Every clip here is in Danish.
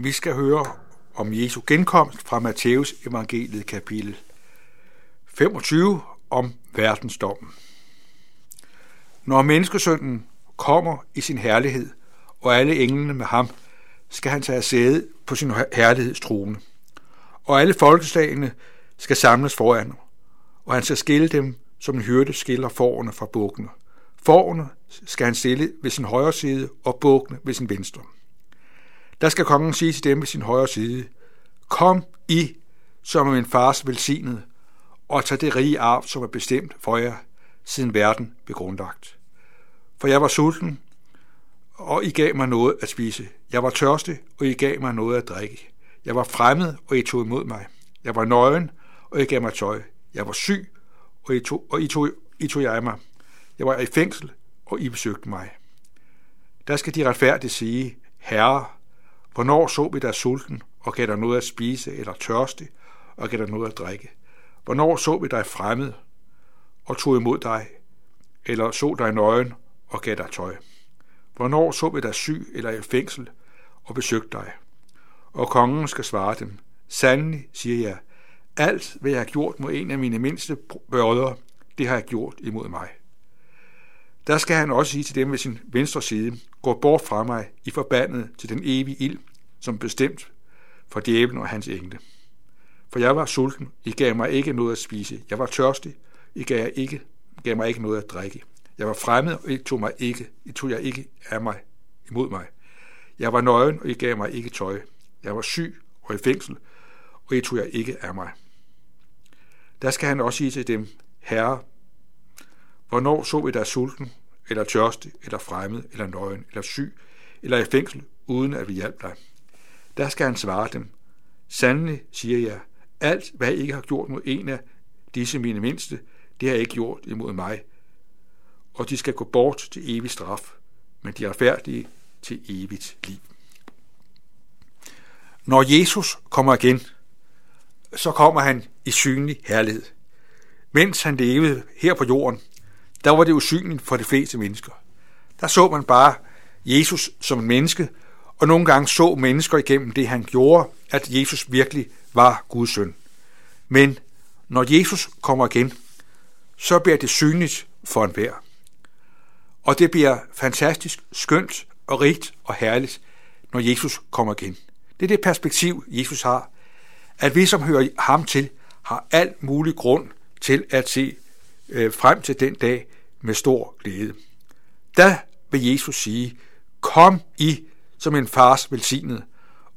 Vi skal høre om Jesu genkomst fra Matthæus evangeliet kapitel 25 om verdensdommen. Når menneskesønnen kommer i sin herlighed, og alle englene med ham, skal han tage sæde på sin herlighedstrone. Og alle folkeslagene skal samles foran ham, og han skal skille dem, som en hyrde skiller forerne fra bukkene. Forerne skal han stille ved sin højre side, og bukkene ved sin venstre. Der skal kongen sige til dem ved sin højre side, Kom I, som er min fars velsignede, og tag det rige arv, som er bestemt for jer, siden verden blev grundlagt. For jeg var sulten, og I gav mig noget at spise. Jeg var tørstig, og I gav mig noget at drikke. Jeg var fremmed, og I tog imod mig. Jeg var nøgen, og I gav mig tøj. Jeg var syg, og I tog, og I tog, I tog jeg mig. Jeg var i fængsel, og I besøgte mig. Der skal de retfærdigt sige, Herre, hvornår så vi dig sulten, og gav dig noget at spise, eller tørstig, og gav dig noget at drikke? Hvornår så vi dig fremmed, og tog imod dig, eller så dig nøgen, og gav dig tøj? Hvornår så vi dig syg eller i fængsel, og besøgte dig? Og kongen skal svare dem, Sandelig, siger jeg, alt, hvad jeg har gjort mod en af mine mindste brødre, det har jeg gjort imod mig. Der skal han også sige til dem ved sin venstre side, gå bort fra mig i forbandet til den evige ild, som bestemt for djævlen og hans engle. For jeg var sulten, I gav mig ikke noget at spise. Jeg var tørstig, I gav, ikke, gav mig ikke noget at drikke. Jeg var fremmed, og I tog, mig ikke, I tog jeg ikke af mig imod mig. Jeg var nøgen, og I gav mig ikke tøj. Jeg var syg og i fængsel, og I tog jeg ikke af mig. Der skal han også sige til dem, Herre, hvornår så vi dig sulten, eller tørstig, eller fremmed, eller nøgen, eller syg, eller i fængsel, uden at vi hjalp dig? Der skal han svare dem, Sandelig, siger jeg, alt, hvad I ikke har gjort mod en af disse mine mindste, det har jeg ikke gjort imod mig. Og de skal gå bort til evig straf, men de er færdige til evigt liv. Når Jesus kommer igen, så kommer han i synlig herlighed. Mens han levede her på jorden, der var det usynligt for de fleste mennesker. Der så man bare Jesus som en menneske, og nogle gange så mennesker igennem det, han gjorde, at Jesus virkelig var Guds søn. Men når Jesus kommer igen, så bliver det synligt for enhver. Og det bliver fantastisk skønt og rigt og herligt, når Jesus kommer igen. Det er det perspektiv, Jesus har, at vi, som hører ham til, har alt mulig grund til at se øh, frem til den dag med stor glæde. Da vil Jesus sige, kom I som en fars velsignet,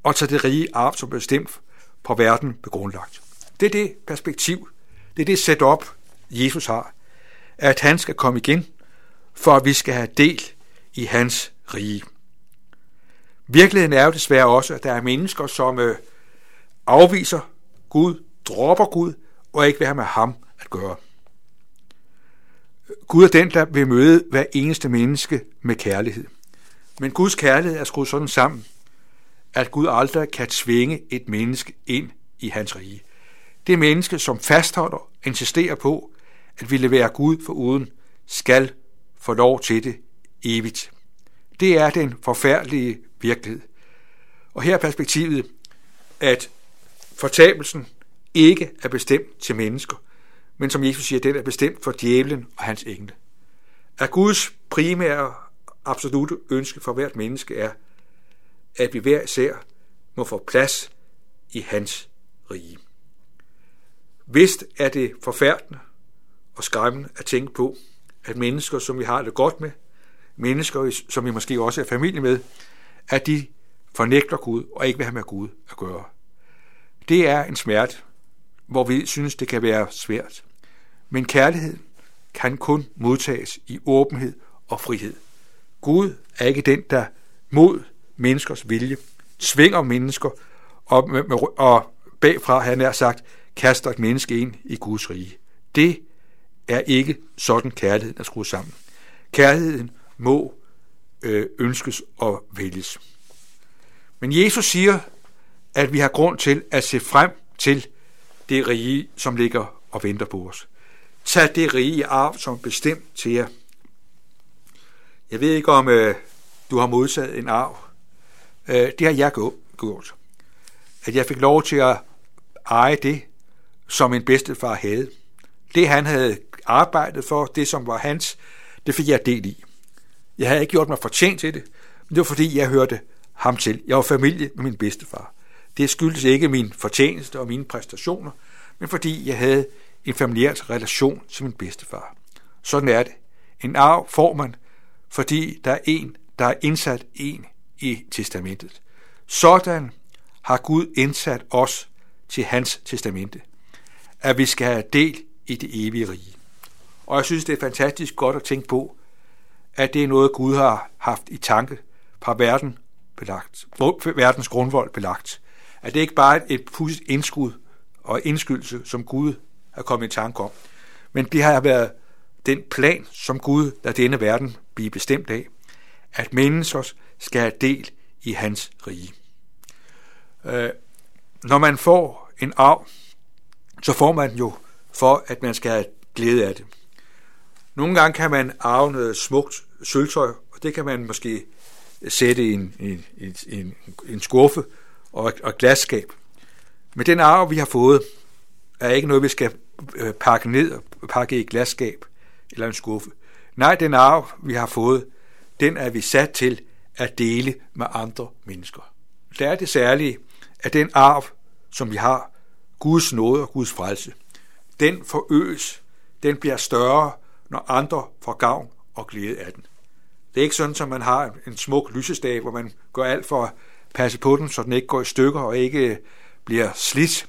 og tag det rige arv som bestemt på verden begrundlagt. Det er det perspektiv, det er det setup, Jesus har, at han skal komme igen, for at vi skal have del i hans rige. Virkeligheden er jo desværre også, at der er mennesker, som øh, afviser Gud, dropper Gud, og ikke vil have med ham at gøre. Gud er den, der vil møde hver eneste menneske med kærlighed. Men Guds kærlighed er skruet sådan sammen, at Gud aldrig kan tvinge et menneske ind i hans rige. Det menneske, som fastholder og insisterer på, at ville være Gud for uden, skal få lov til det evigt. Det er den forfærdelige virkelighed. Og her er perspektivet, at fortabelsen ikke er bestemt til mennesker, men som Jesus siger, den er bestemt for djævlen og hans engle. At Guds primære absolute ønske for hvert menneske er, at vi hver især må få plads i hans rige. Vist er det forfærdende og skræmmende at tænke på, at mennesker, som vi har det godt med, mennesker, som vi måske også er familie med, at de fornægter Gud og ikke vil have med Gud at gøre. Det er en smerte, hvor vi synes, det kan være svært. Men kærlighed kan kun modtages i åbenhed og frihed. Gud er ikke den, der mod menneskers vilje svinger mennesker og, og bagfra, han er sagt, kaster et menneske ind i Guds rige. Det er ikke sådan kærligheden er skruet sammen. Kærligheden må øh, ønskes og vælges. Men Jesus siger, at vi har grund til at se frem til det rige, som ligger og venter på os. Tag det rige arv som bestemt til jer. Jeg ved ikke, om øh, du har modtaget en arv. Øh, det har jeg gjort. At jeg fik lov til at eje det, som min bedstefar havde. Det han havde arbejdet for, det som var hans, det fik jeg del i. Jeg havde ikke gjort mig fortjent til det, men det var fordi, jeg hørte ham til. Jeg var familie med min bedstefar. Det skyldes ikke min fortjeneste og mine præstationer, men fordi jeg havde en familiær relation til min bedstefar. Sådan er det. En arv får man, fordi der er en, der er indsat en i testamentet. Sådan har Gud indsat os til hans testamente, at vi skal have del i det evige rige. Og jeg synes, det er fantastisk godt at tænke på, at det er noget, Gud har haft i tanke fra verden belagt, verdens grundvold belagt. At det ikke bare er et pudset indskud og indskyldelse, som Gud at komme i tanke om, men det har været den plan, som Gud lader denne verden blive bestemt af, at mennesker skal have del i hans rige. Øh, når man får en arv, så får man jo for, at man skal have glæde af det. Nogle gange kan man arve noget smukt sølvtøj, og det kan man måske sætte i en, en, en, en skuffe og et, og et glasskab. Men den arv, vi har fået, er ikke noget, vi skal øh, pakke ned og pakke i et glasskab eller en skuffe. Nej, den arv, vi har fået, den er vi sat til at dele med andre mennesker. Der er det særlige, at den arv, som vi har, Guds nåde og Guds frelse, den forøges, den bliver større, når andre får gavn og glæde af den. Det er ikke sådan, at man har en smuk lysestab, hvor man gør alt for at passe på den, så den ikke går i stykker og ikke bliver slidt.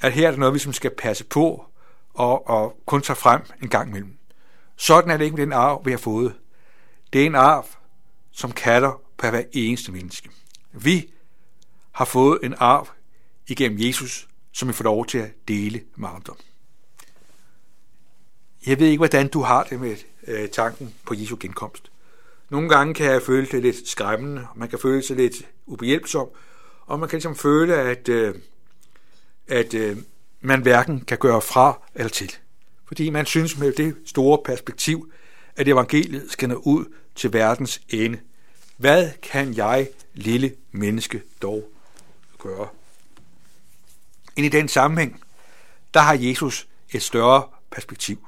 At her er det noget, vi som skal passe på og, og kun tage frem en gang imellem. Sådan er det ikke med den arv, vi har fået. Det er en arv, som kalder på hver eneste menneske. Vi har fået en arv igennem Jesus, som vi får lov til at dele med andre. Jeg ved ikke, hvordan du har det med øh, tanken på Jesu genkomst. Nogle gange kan jeg føle det lidt skræmmende, man kan føle sig lidt ubehjælpsom, og man kan ligesom føle, at, øh, at øh, man hverken kan gøre fra eller til. Fordi man synes med det store perspektiv, at evangeliet skal nå ud til verdens ende. Hvad kan jeg, lille menneske, dog gøre? Ind i den sammenhæng, der har Jesus et større perspektiv.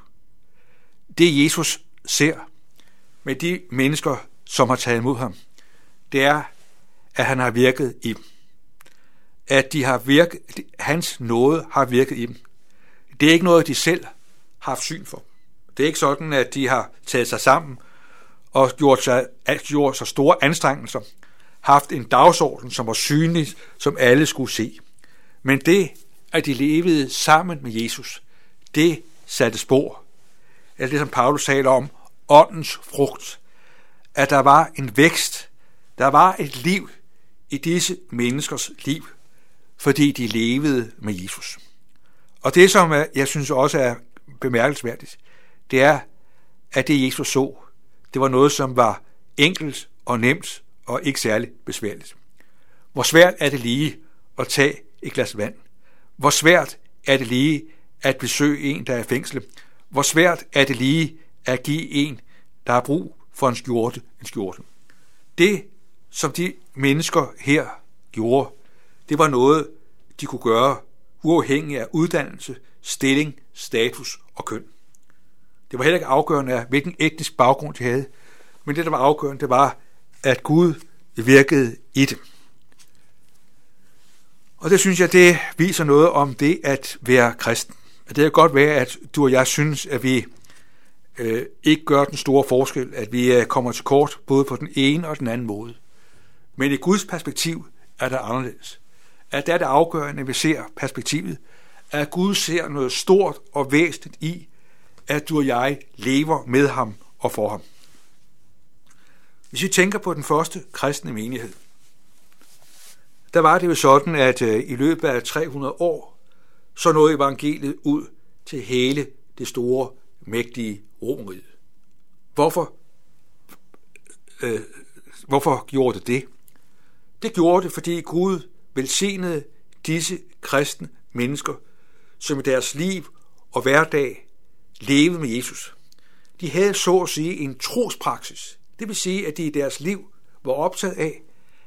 Det Jesus ser med de mennesker, som har taget imod ham, det er, at han har virket i dem. At de har virket, hans nåde har virket i dem. Det er ikke noget, de selv har haft syn for. Det er ikke sådan, at de har taget sig sammen og gjort sig, gjort sig store anstrengelser, haft en dagsorden, som var synlig, som alle skulle se. Men det, at de levede sammen med Jesus, det satte spor. Eller det, som Paulus taler om, åndens frugt. At der var en vækst, der var et liv i disse menneskers liv, fordi de levede med Jesus. Og det, som øh, jeg synes også er bemærkelsesværdigt, det er, at det Jesus så, det var noget, som var enkelt og nemt og ikke særlig besværligt. Hvor svært er det lige at tage et glas vand? Hvor svært er det lige at besøge en, der er i fængsel? Hvor svært er det lige at give en, der har brug for en skjorte, en skjorte? Det, som de mennesker her gjorde, det var noget, de kunne gøre uafhængig af uddannelse, stilling, status og køn. Det var heller ikke afgørende af, hvilken etnisk baggrund de havde, men det, der var afgørende, det var, at Gud virkede i dem. Og det synes jeg, det viser noget om det at være kristen. Det kan godt være, at du og jeg synes, at vi øh, ikke gør den store forskel, at vi øh, kommer til kort både på den ene og den anden måde. Men i Guds perspektiv er det anderledes. At det er det afgørende, at vi ser perspektivet, at Gud ser noget stort og væsentligt i, at du og jeg lever med ham og for ham. Hvis vi tænker på den første kristne menighed, der var det jo sådan, at øh, i løbet af 300 år, så nåede evangeliet ud til hele det store, mægtige Romerige. Hvorfor, øh, hvorfor gjorde det det? Det gjorde det, fordi Gud velsignede disse kristne mennesker, som i deres liv og hverdag levede med Jesus. De havde så at sige en trospraksis. Det vil sige, at de i deres liv var optaget af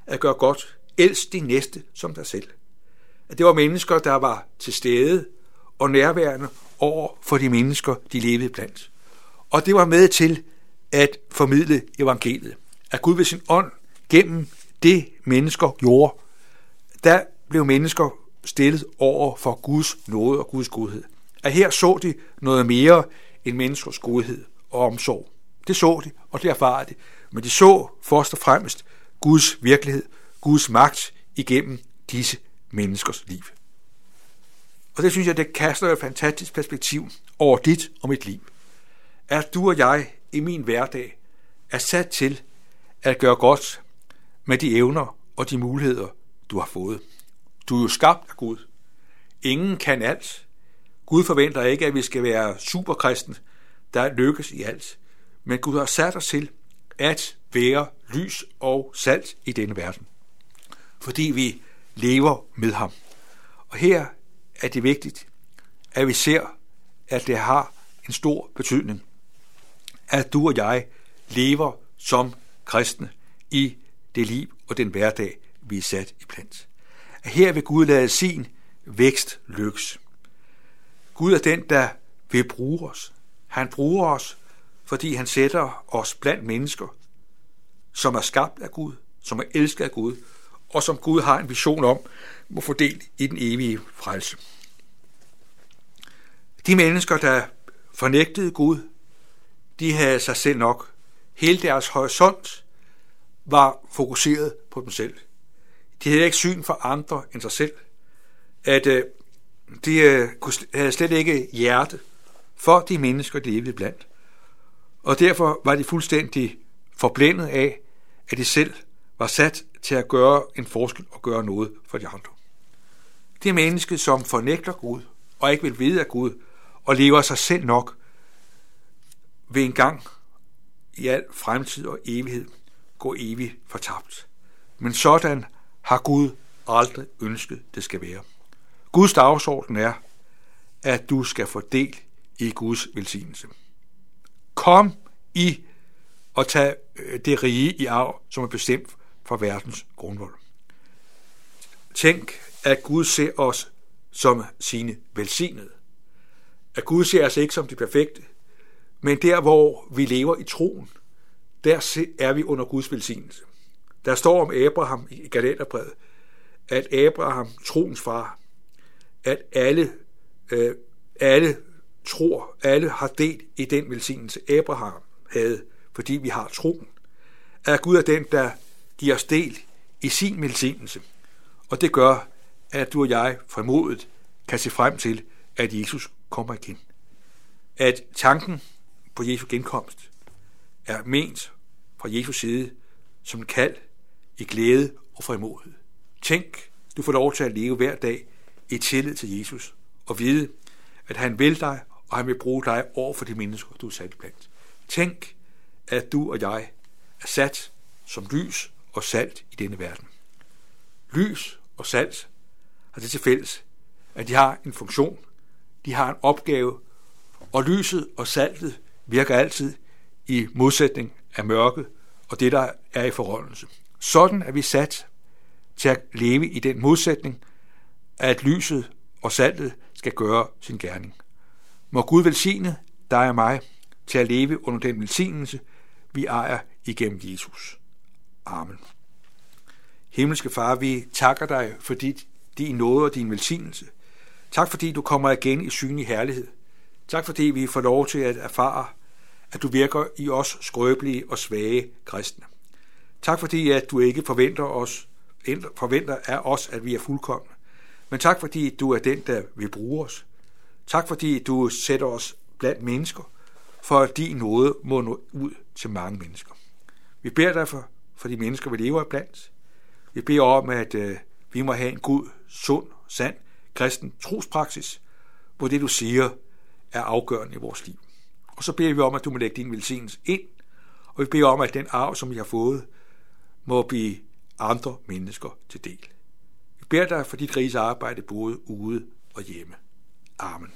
at gøre godt elsk din næste som dig selv. At det var mennesker, der var til stede og nærværende over for de mennesker, de levede blandt. Og det var med til at formidle evangeliet. At Gud ved sin ånd gennem det mennesker gjorde, der blev mennesker stillet over for Guds nåde og Guds godhed. At her så de noget mere end menneskers godhed og omsorg. Det så de, og det erfarede de. Men de så først og fremmest Guds virkelighed, Guds magt igennem disse menneskers liv. Og det synes jeg, det kaster et fantastisk perspektiv over dit og mit liv. At du og jeg i min hverdag er sat til at gøre godt med de evner og de muligheder, du har fået. Du er jo skabt af Gud. Ingen kan alt. Gud forventer ikke, at vi skal være superkristne, der lykkes i alt. Men Gud har sat os til at være lys og salt i denne verden. Fordi vi lever med ham. Og her er det vigtigt, at vi ser, at det har en stor betydning, at du og jeg lever som kristne i det liv og den hverdag, vi er sat i plant. Her vil Gud lade sin vækst lykkes. Gud er den, der vil bruge os. Han bruger os, fordi han sætter os blandt mennesker, som er skabt af Gud, som er elsket af Gud, og som Gud har en vision om, må få del i den evige frelse. De mennesker, der fornægtede Gud, de havde sig selv nok. Hele deres horisont var fokuseret på dem selv. De havde ikke syn for andre end sig selv. At øh, de øh, havde slet ikke hjerte for de mennesker, de levede blandt. Og derfor var de fuldstændig forblændet af, at de selv var sat til at gøre en forskel og gøre noget for de andre. Det er mennesket, som fornægter Gud og ikke vil vide af Gud og lever sig selv nok, vil en gang i al fremtid og evighed gå evigt fortabt. Men sådan har Gud aldrig ønsket, det skal være. Guds dagsorden er, at du skal få del i Guds velsignelse. Kom i og tag øh, det rige i arv, som er bestemt for verdens grundvold. Tænk, at Gud ser os som sine velsignede. At Gud ser os ikke som de perfekte, men der, hvor vi lever i troen, der er vi under Guds velsignelse. Der står om Abraham i Galaterbrevet, at Abraham, troens far, at alle, øh, alle tror, alle har del i den velsignelse, Abraham havde, fordi vi har troen. At Gud er den, der giver os del i sin velsignelse. Og det gør, at du og jeg formodet kan se frem til, at Jesus kommer igen. At tanken på Jesu genkomst er ment fra Jesus side som en kald i glæde og frimodighed. Tænk, du får lov til at leve hver dag i tillid til Jesus og vide, at han vil dig, og han vil bruge dig over for de mennesker, du er sat blandt. Tænk, at du og jeg er sat som lys og salt i denne verden. Lys og salt har det til fælles, at de har en funktion, de har en opgave, og lyset og saltet virker altid i modsætning af mørket og det, der er i forholdelse. Sådan er vi sat til at leve i den modsætning, at lyset og saltet skal gøre sin gerning. Må Gud velsigne dig og mig til at leve under den velsignelse, vi ejer igennem Jesus. Amen. Himmelske Far, vi takker dig for dit, din nåde og din velsignelse. Tak fordi du kommer igen i synlig herlighed. Tak fordi vi får lov til at erfare, at du virker i os skrøbelige og svage kristne. Tak fordi, at du ikke forventer, os, forventer af os, at vi er fuldkomne. Men tak fordi, du er den, der vil bruge os. Tak fordi, du sætter os blandt mennesker, for at din nåde må nå ud til mange mennesker. Vi beder dig for, for de mennesker, vi lever blandt. Vi beder om, at øh, vi må have en god, sund, sand, kristen trospraksis, hvor det, du siger, er afgørende i vores liv. Og så beder vi om, at du må lægge din velsignelse ind, og vi beder om, at den arv, som vi har fået, må blive andre mennesker til del. Vi beder dig for dit riges arbejde både ude og hjemme. Amen.